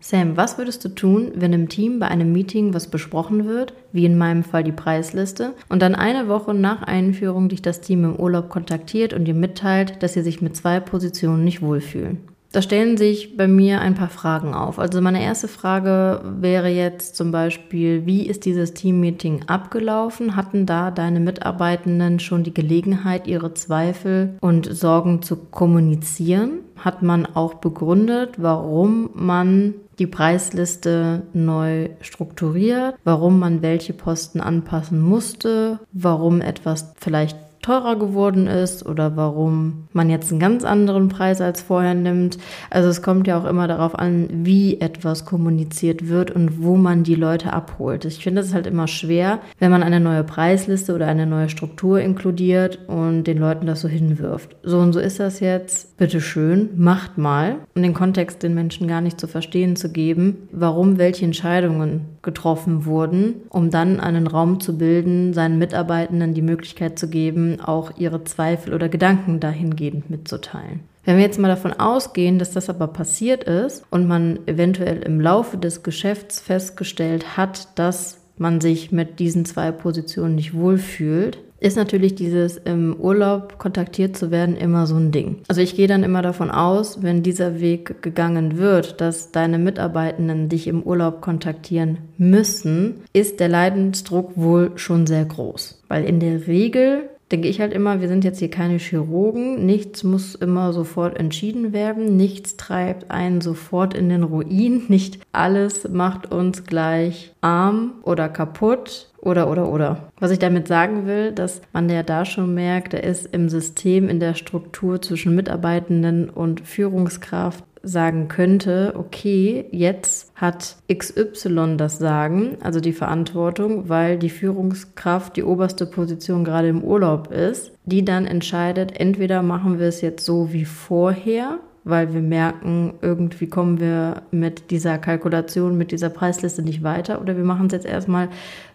Sam, was würdest du tun, wenn im Team bei einem Meeting was besprochen wird, wie in meinem Fall die Preisliste, und dann eine Woche nach Einführung dich das Team im Urlaub kontaktiert und dir mitteilt, dass sie sich mit zwei Positionen nicht wohlfühlen? Da stellen sich bei mir ein paar Fragen auf. Also meine erste Frage wäre jetzt zum Beispiel, wie ist dieses Teammeeting abgelaufen? Hatten da deine Mitarbeitenden schon die Gelegenheit, ihre Zweifel und Sorgen zu kommunizieren? Hat man auch begründet, warum man die Preisliste neu strukturiert, warum man welche Posten anpassen musste, warum etwas vielleicht teurer geworden ist oder warum man jetzt einen ganz anderen Preis als vorher nimmt. Also es kommt ja auch immer darauf an, wie etwas kommuniziert wird und wo man die Leute abholt. Ich finde es halt immer schwer, wenn man eine neue Preisliste oder eine neue Struktur inkludiert und den Leuten das so hinwirft. So und so ist das jetzt. Bitte schön, macht mal, um den Kontext den Menschen gar nicht zu verstehen zu geben, warum welche Entscheidungen getroffen wurden, um dann einen Raum zu bilden, seinen Mitarbeitenden die Möglichkeit zu geben, auch ihre Zweifel oder Gedanken dahingehend mitzuteilen. Wenn wir jetzt mal davon ausgehen, dass das aber passiert ist und man eventuell im Laufe des Geschäfts festgestellt hat, dass man sich mit diesen zwei Positionen nicht wohlfühlt, ist natürlich dieses im Urlaub kontaktiert zu werden immer so ein Ding. Also ich gehe dann immer davon aus, wenn dieser Weg gegangen wird, dass deine Mitarbeitenden dich im Urlaub kontaktieren müssen, ist der Leidensdruck wohl schon sehr groß. Weil in der Regel denke ich halt immer, wir sind jetzt hier keine Chirurgen. Nichts muss immer sofort entschieden werden. Nichts treibt einen sofort in den Ruin. Nicht alles macht uns gleich arm oder kaputt oder, oder, oder. Was ich damit sagen will, dass man ja da schon merkt, da ist im System, in der Struktur zwischen Mitarbeitenden und Führungskraft sagen könnte, okay, jetzt hat XY das Sagen, also die Verantwortung, weil die Führungskraft die oberste Position gerade im Urlaub ist, die dann entscheidet, entweder machen wir es jetzt so wie vorher, weil wir merken, irgendwie kommen wir mit dieser Kalkulation, mit dieser Preisliste nicht weiter oder wir machen es jetzt erstmal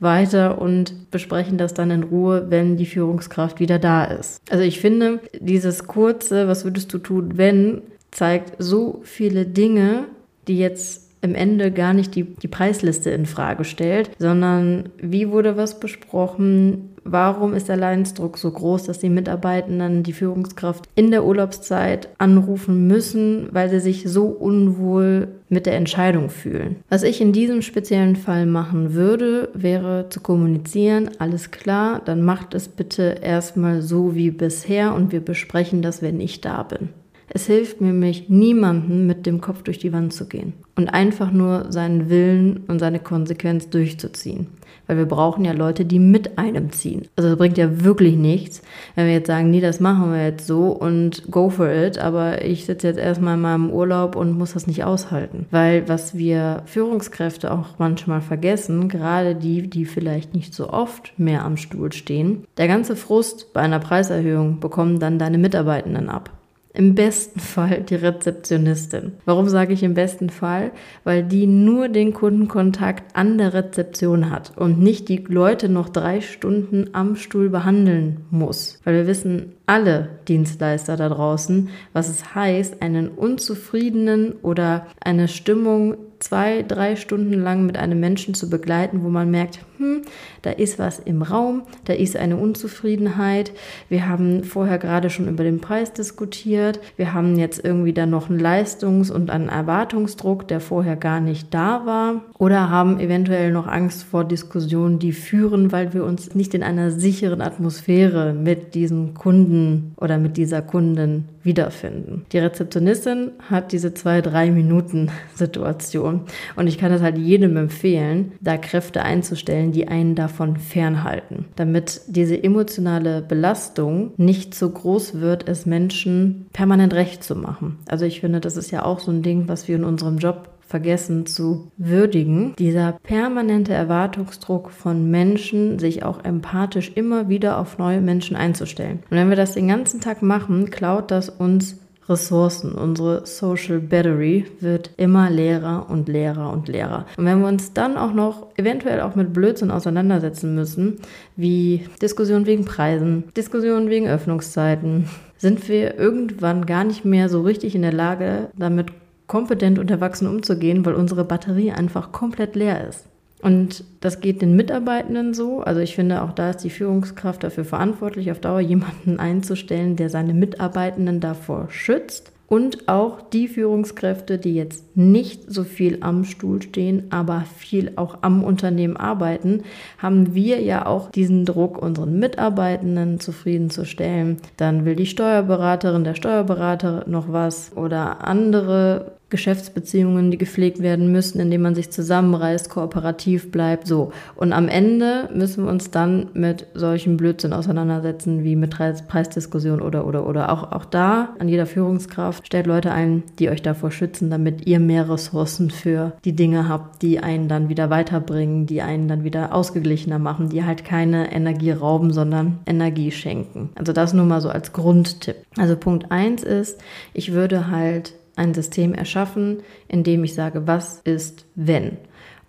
weiter und besprechen das dann in Ruhe, wenn die Führungskraft wieder da ist. Also ich finde, dieses kurze, was würdest du tun, wenn, zeigt so viele Dinge, die jetzt im Ende gar nicht die, die Preisliste in Frage stellt, sondern wie wurde was besprochen, warum ist der Leidensdruck so groß, dass die Mitarbeitenden die Führungskraft in der Urlaubszeit anrufen müssen, weil sie sich so unwohl mit der Entscheidung fühlen. Was ich in diesem speziellen Fall machen würde, wäre zu kommunizieren, alles klar, dann macht es bitte erstmal so wie bisher und wir besprechen das, wenn ich da bin. Es hilft nämlich niemanden, mit dem Kopf durch die Wand zu gehen und einfach nur seinen Willen und seine Konsequenz durchzuziehen. Weil wir brauchen ja Leute, die mit einem ziehen. Also es bringt ja wirklich nichts, wenn wir jetzt sagen, nee, das machen wir jetzt so und go for it, aber ich sitze jetzt erstmal in meinem Urlaub und muss das nicht aushalten. Weil was wir Führungskräfte auch manchmal vergessen, gerade die, die vielleicht nicht so oft mehr am Stuhl stehen, der ganze Frust bei einer Preiserhöhung bekommen dann deine Mitarbeitenden ab. Im besten Fall die Rezeptionistin. Warum sage ich im besten Fall? Weil die nur den Kundenkontakt an der Rezeption hat und nicht die Leute noch drei Stunden am Stuhl behandeln muss. Weil wir wissen alle Dienstleister da draußen, was es heißt, einen unzufriedenen oder eine Stimmung zwei, drei Stunden lang mit einem Menschen zu begleiten, wo man merkt, hm, da ist was im Raum, da ist eine Unzufriedenheit. Wir haben vorher gerade schon über den Preis diskutiert. Wir haben jetzt irgendwie dann noch einen Leistungs- und einen Erwartungsdruck, der vorher gar nicht da war. Oder haben eventuell noch Angst vor Diskussionen, die führen, weil wir uns nicht in einer sicheren Atmosphäre mit diesem Kunden oder mit dieser Kundin wiederfinden. Die Rezeptionistin hat diese zwei, drei Minuten Situation und ich kann es halt jedem empfehlen, da Kräfte einzustellen, die einen davon fernhalten, damit diese emotionale Belastung nicht so groß wird, es Menschen permanent recht zu machen. Also ich finde, das ist ja auch so ein Ding, was wir in unserem Job vergessen zu würdigen. Dieser permanente Erwartungsdruck von Menschen, sich auch empathisch immer wieder auf neue Menschen einzustellen. Und wenn wir das den ganzen Tag machen, klaut das uns Ressourcen. Unsere Social Battery wird immer leerer und leerer und leerer. Und wenn wir uns dann auch noch eventuell auch mit Blödsinn auseinandersetzen müssen, wie Diskussionen wegen Preisen, Diskussionen wegen Öffnungszeiten, sind wir irgendwann gar nicht mehr so richtig in der Lage, damit kompetent und erwachsen umzugehen, weil unsere Batterie einfach komplett leer ist. Und das geht den Mitarbeitenden so. Also ich finde, auch da ist die Führungskraft dafür verantwortlich, auf Dauer jemanden einzustellen, der seine Mitarbeitenden davor schützt und auch die Führungskräfte, die jetzt nicht so viel am Stuhl stehen, aber viel auch am Unternehmen arbeiten, haben wir ja auch diesen Druck, unseren Mitarbeitenden zufriedenzustellen. Dann will die Steuerberaterin, der Steuerberater noch was oder andere Geschäftsbeziehungen, die gepflegt werden müssen, indem man sich zusammenreißt, kooperativ bleibt, so. Und am Ende müssen wir uns dann mit solchen Blödsinn auseinandersetzen, wie mit Preisdiskussion oder, oder, oder. Auch, auch da, an jeder Führungskraft, stellt Leute ein, die euch davor schützen, damit ihr mehr Ressourcen für die Dinge habt, die einen dann wieder weiterbringen, die einen dann wieder ausgeglichener machen, die halt keine Energie rauben, sondern Energie schenken. Also das nur mal so als Grundtipp. Also Punkt eins ist, ich würde halt ein System erschaffen, in dem ich sage, was ist, wenn.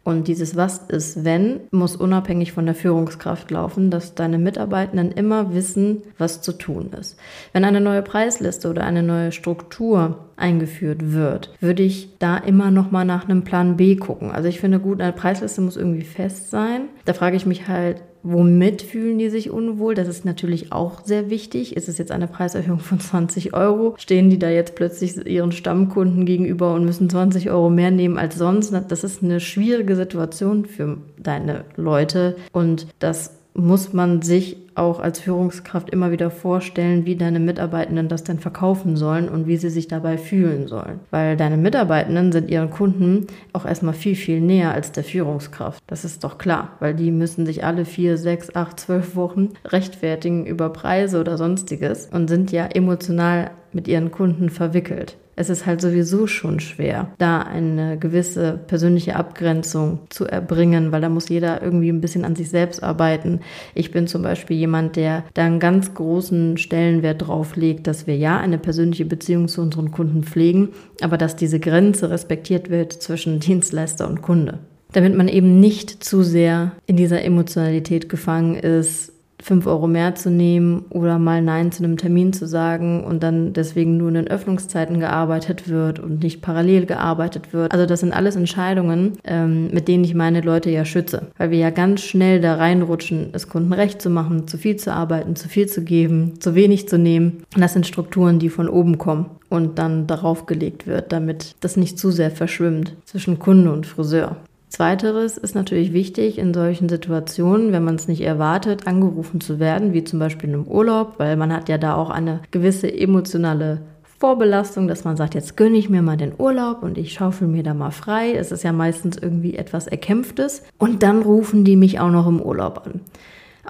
Und dieses Was ist, wenn muss unabhängig von der Führungskraft laufen, dass deine Mitarbeitenden immer wissen, was zu tun ist. Wenn eine neue Preisliste oder eine neue Struktur eingeführt wird, würde ich da immer noch mal nach einem Plan B gucken. Also ich finde gut, eine Preisliste muss irgendwie fest sein. Da frage ich mich halt, Womit fühlen die sich unwohl? Das ist natürlich auch sehr wichtig. Ist es jetzt eine Preiserhöhung von 20 Euro? Stehen die da jetzt plötzlich ihren Stammkunden gegenüber und müssen 20 Euro mehr nehmen als sonst? Das ist eine schwierige Situation für deine Leute und das muss man sich auch als Führungskraft immer wieder vorstellen, wie deine Mitarbeitenden das denn verkaufen sollen und wie sie sich dabei fühlen sollen. Weil deine Mitarbeitenden sind ihren Kunden auch erstmal viel, viel näher als der Führungskraft. Das ist doch klar, weil die müssen sich alle vier, sechs, acht, zwölf Wochen rechtfertigen über Preise oder sonstiges und sind ja emotional mit ihren Kunden verwickelt es ist halt sowieso schon schwer, da eine gewisse persönliche Abgrenzung zu erbringen, weil da muss jeder irgendwie ein bisschen an sich selbst arbeiten. Ich bin zum Beispiel jemand, der da einen ganz großen Stellenwert drauf legt, dass wir ja eine persönliche Beziehung zu unseren Kunden pflegen, aber dass diese Grenze respektiert wird zwischen Dienstleister und Kunde damit man eben nicht zu sehr in dieser Emotionalität gefangen ist, fünf Euro mehr zu nehmen oder mal Nein zu einem Termin zu sagen und dann deswegen nur in den Öffnungszeiten gearbeitet wird und nicht parallel gearbeitet wird. Also das sind alles Entscheidungen, ähm, mit denen ich meine Leute ja schütze, weil wir ja ganz schnell da reinrutschen, es Kunden recht zu machen, zu viel zu arbeiten, zu viel zu geben, zu wenig zu nehmen. Und das sind Strukturen, die von oben kommen und dann darauf gelegt wird, damit das nicht zu sehr verschwimmt zwischen Kunde und Friseur. Zweiteres ist natürlich wichtig in solchen Situationen, wenn man es nicht erwartet, angerufen zu werden, wie zum Beispiel im Urlaub, weil man hat ja da auch eine gewisse emotionale Vorbelastung, dass man sagt, jetzt gönne ich mir mal den Urlaub und ich schaufel mir da mal frei. Es ist ja meistens irgendwie etwas Erkämpftes. Und dann rufen die mich auch noch im Urlaub an.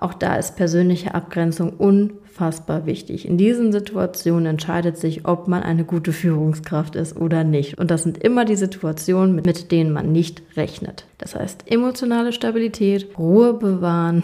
Auch da ist persönliche Abgrenzung unfassbar wichtig. In diesen Situationen entscheidet sich, ob man eine gute Führungskraft ist oder nicht. Und das sind immer die Situationen, mit denen man nicht rechnet. Das heißt, emotionale Stabilität, Ruhe bewahren,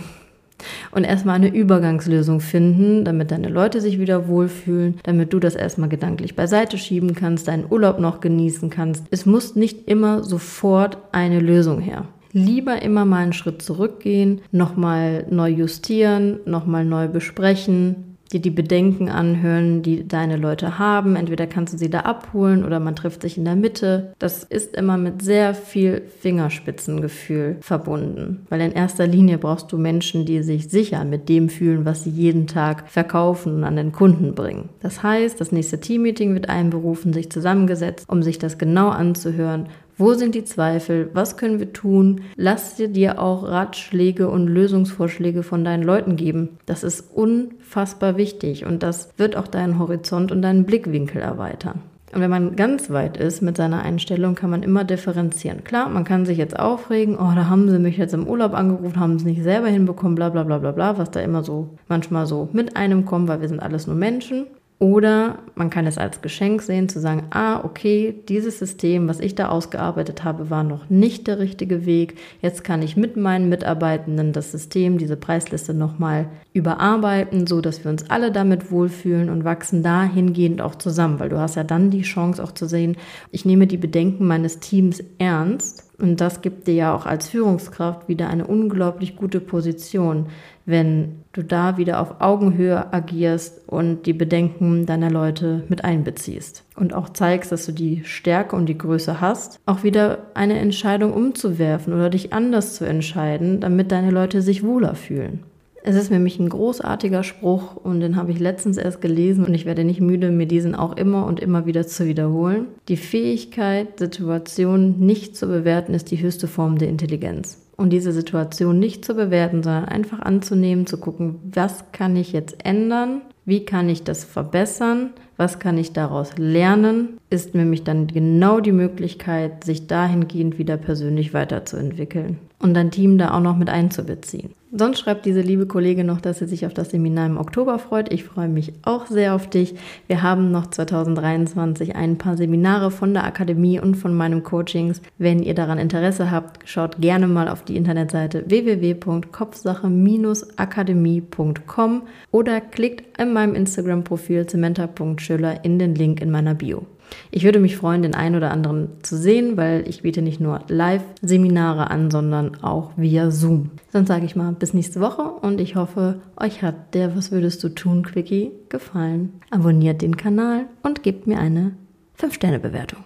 und erstmal eine Übergangslösung finden, damit deine Leute sich wieder wohlfühlen, damit du das erstmal gedanklich beiseite schieben kannst, deinen Urlaub noch genießen kannst. Es muss nicht immer sofort eine Lösung her lieber immer mal einen Schritt zurückgehen, nochmal neu justieren, nochmal neu besprechen, dir die Bedenken anhören, die deine Leute haben. Entweder kannst du sie da abholen oder man trifft sich in der Mitte. Das ist immer mit sehr viel Fingerspitzengefühl verbunden, weil in erster Linie brauchst du Menschen, die sich sicher mit dem fühlen, was sie jeden Tag verkaufen und an den Kunden bringen. Das heißt, das nächste Teammeeting wird einberufen, sich zusammengesetzt, um sich das genau anzuhören wo sind die Zweifel? Was können wir tun? Lass dir auch Ratschläge und Lösungsvorschläge von deinen Leuten geben. Das ist unfassbar wichtig und das wird auch deinen Horizont und deinen Blickwinkel erweitern. Und wenn man ganz weit ist mit seiner Einstellung, kann man immer differenzieren. Klar, man kann sich jetzt aufregen, oh, da haben sie mich jetzt im Urlaub angerufen, haben es nicht selber hinbekommen, bla bla bla bla bla, was da immer so manchmal so mit einem kommt, weil wir sind alles nur Menschen. Oder man kann es als Geschenk sehen, zu sagen, ah, okay, dieses System, was ich da ausgearbeitet habe, war noch nicht der richtige Weg. Jetzt kann ich mit meinen Mitarbeitenden das System, diese Preisliste nochmal überarbeiten, so dass wir uns alle damit wohlfühlen und wachsen dahingehend auch zusammen, weil du hast ja dann die Chance auch zu sehen, ich nehme die Bedenken meines Teams ernst. Und das gibt dir ja auch als Führungskraft wieder eine unglaublich gute Position, wenn du da wieder auf Augenhöhe agierst und die Bedenken deiner Leute mit einbeziehst. Und auch zeigst, dass du die Stärke und die Größe hast, auch wieder eine Entscheidung umzuwerfen oder dich anders zu entscheiden, damit deine Leute sich wohler fühlen. Es ist nämlich ein großartiger Spruch und den habe ich letztens erst gelesen und ich werde nicht müde, mir diesen auch immer und immer wieder zu wiederholen. Die Fähigkeit, Situationen nicht zu bewerten, ist die höchste Form der Intelligenz. Und diese Situation nicht zu bewerten, sondern einfach anzunehmen, zu gucken, was kann ich jetzt ändern, wie kann ich das verbessern, was kann ich daraus lernen, ist nämlich dann genau die Möglichkeit, sich dahingehend wieder persönlich weiterzuentwickeln und dein Team da auch noch mit einzubeziehen. Sonst schreibt diese liebe Kollegin noch, dass sie sich auf das Seminar im Oktober freut. Ich freue mich auch sehr auf dich. Wir haben noch 2023 ein paar Seminare von der Akademie und von meinem Coachings. Wenn ihr daran Interesse habt, schaut gerne mal auf die Internetseite www.kopfsache-akademie.com oder klickt in meinem Instagram-Profil zementa.schüller in den Link in meiner Bio. Ich würde mich freuen, den einen oder anderen zu sehen, weil ich biete nicht nur Live-Seminare an, sondern auch via Zoom. Sonst sage ich mal bis nächste Woche und ich hoffe, euch hat der Was würdest du tun Quickie gefallen. Abonniert den Kanal und gebt mir eine 5-Sterne-Bewertung.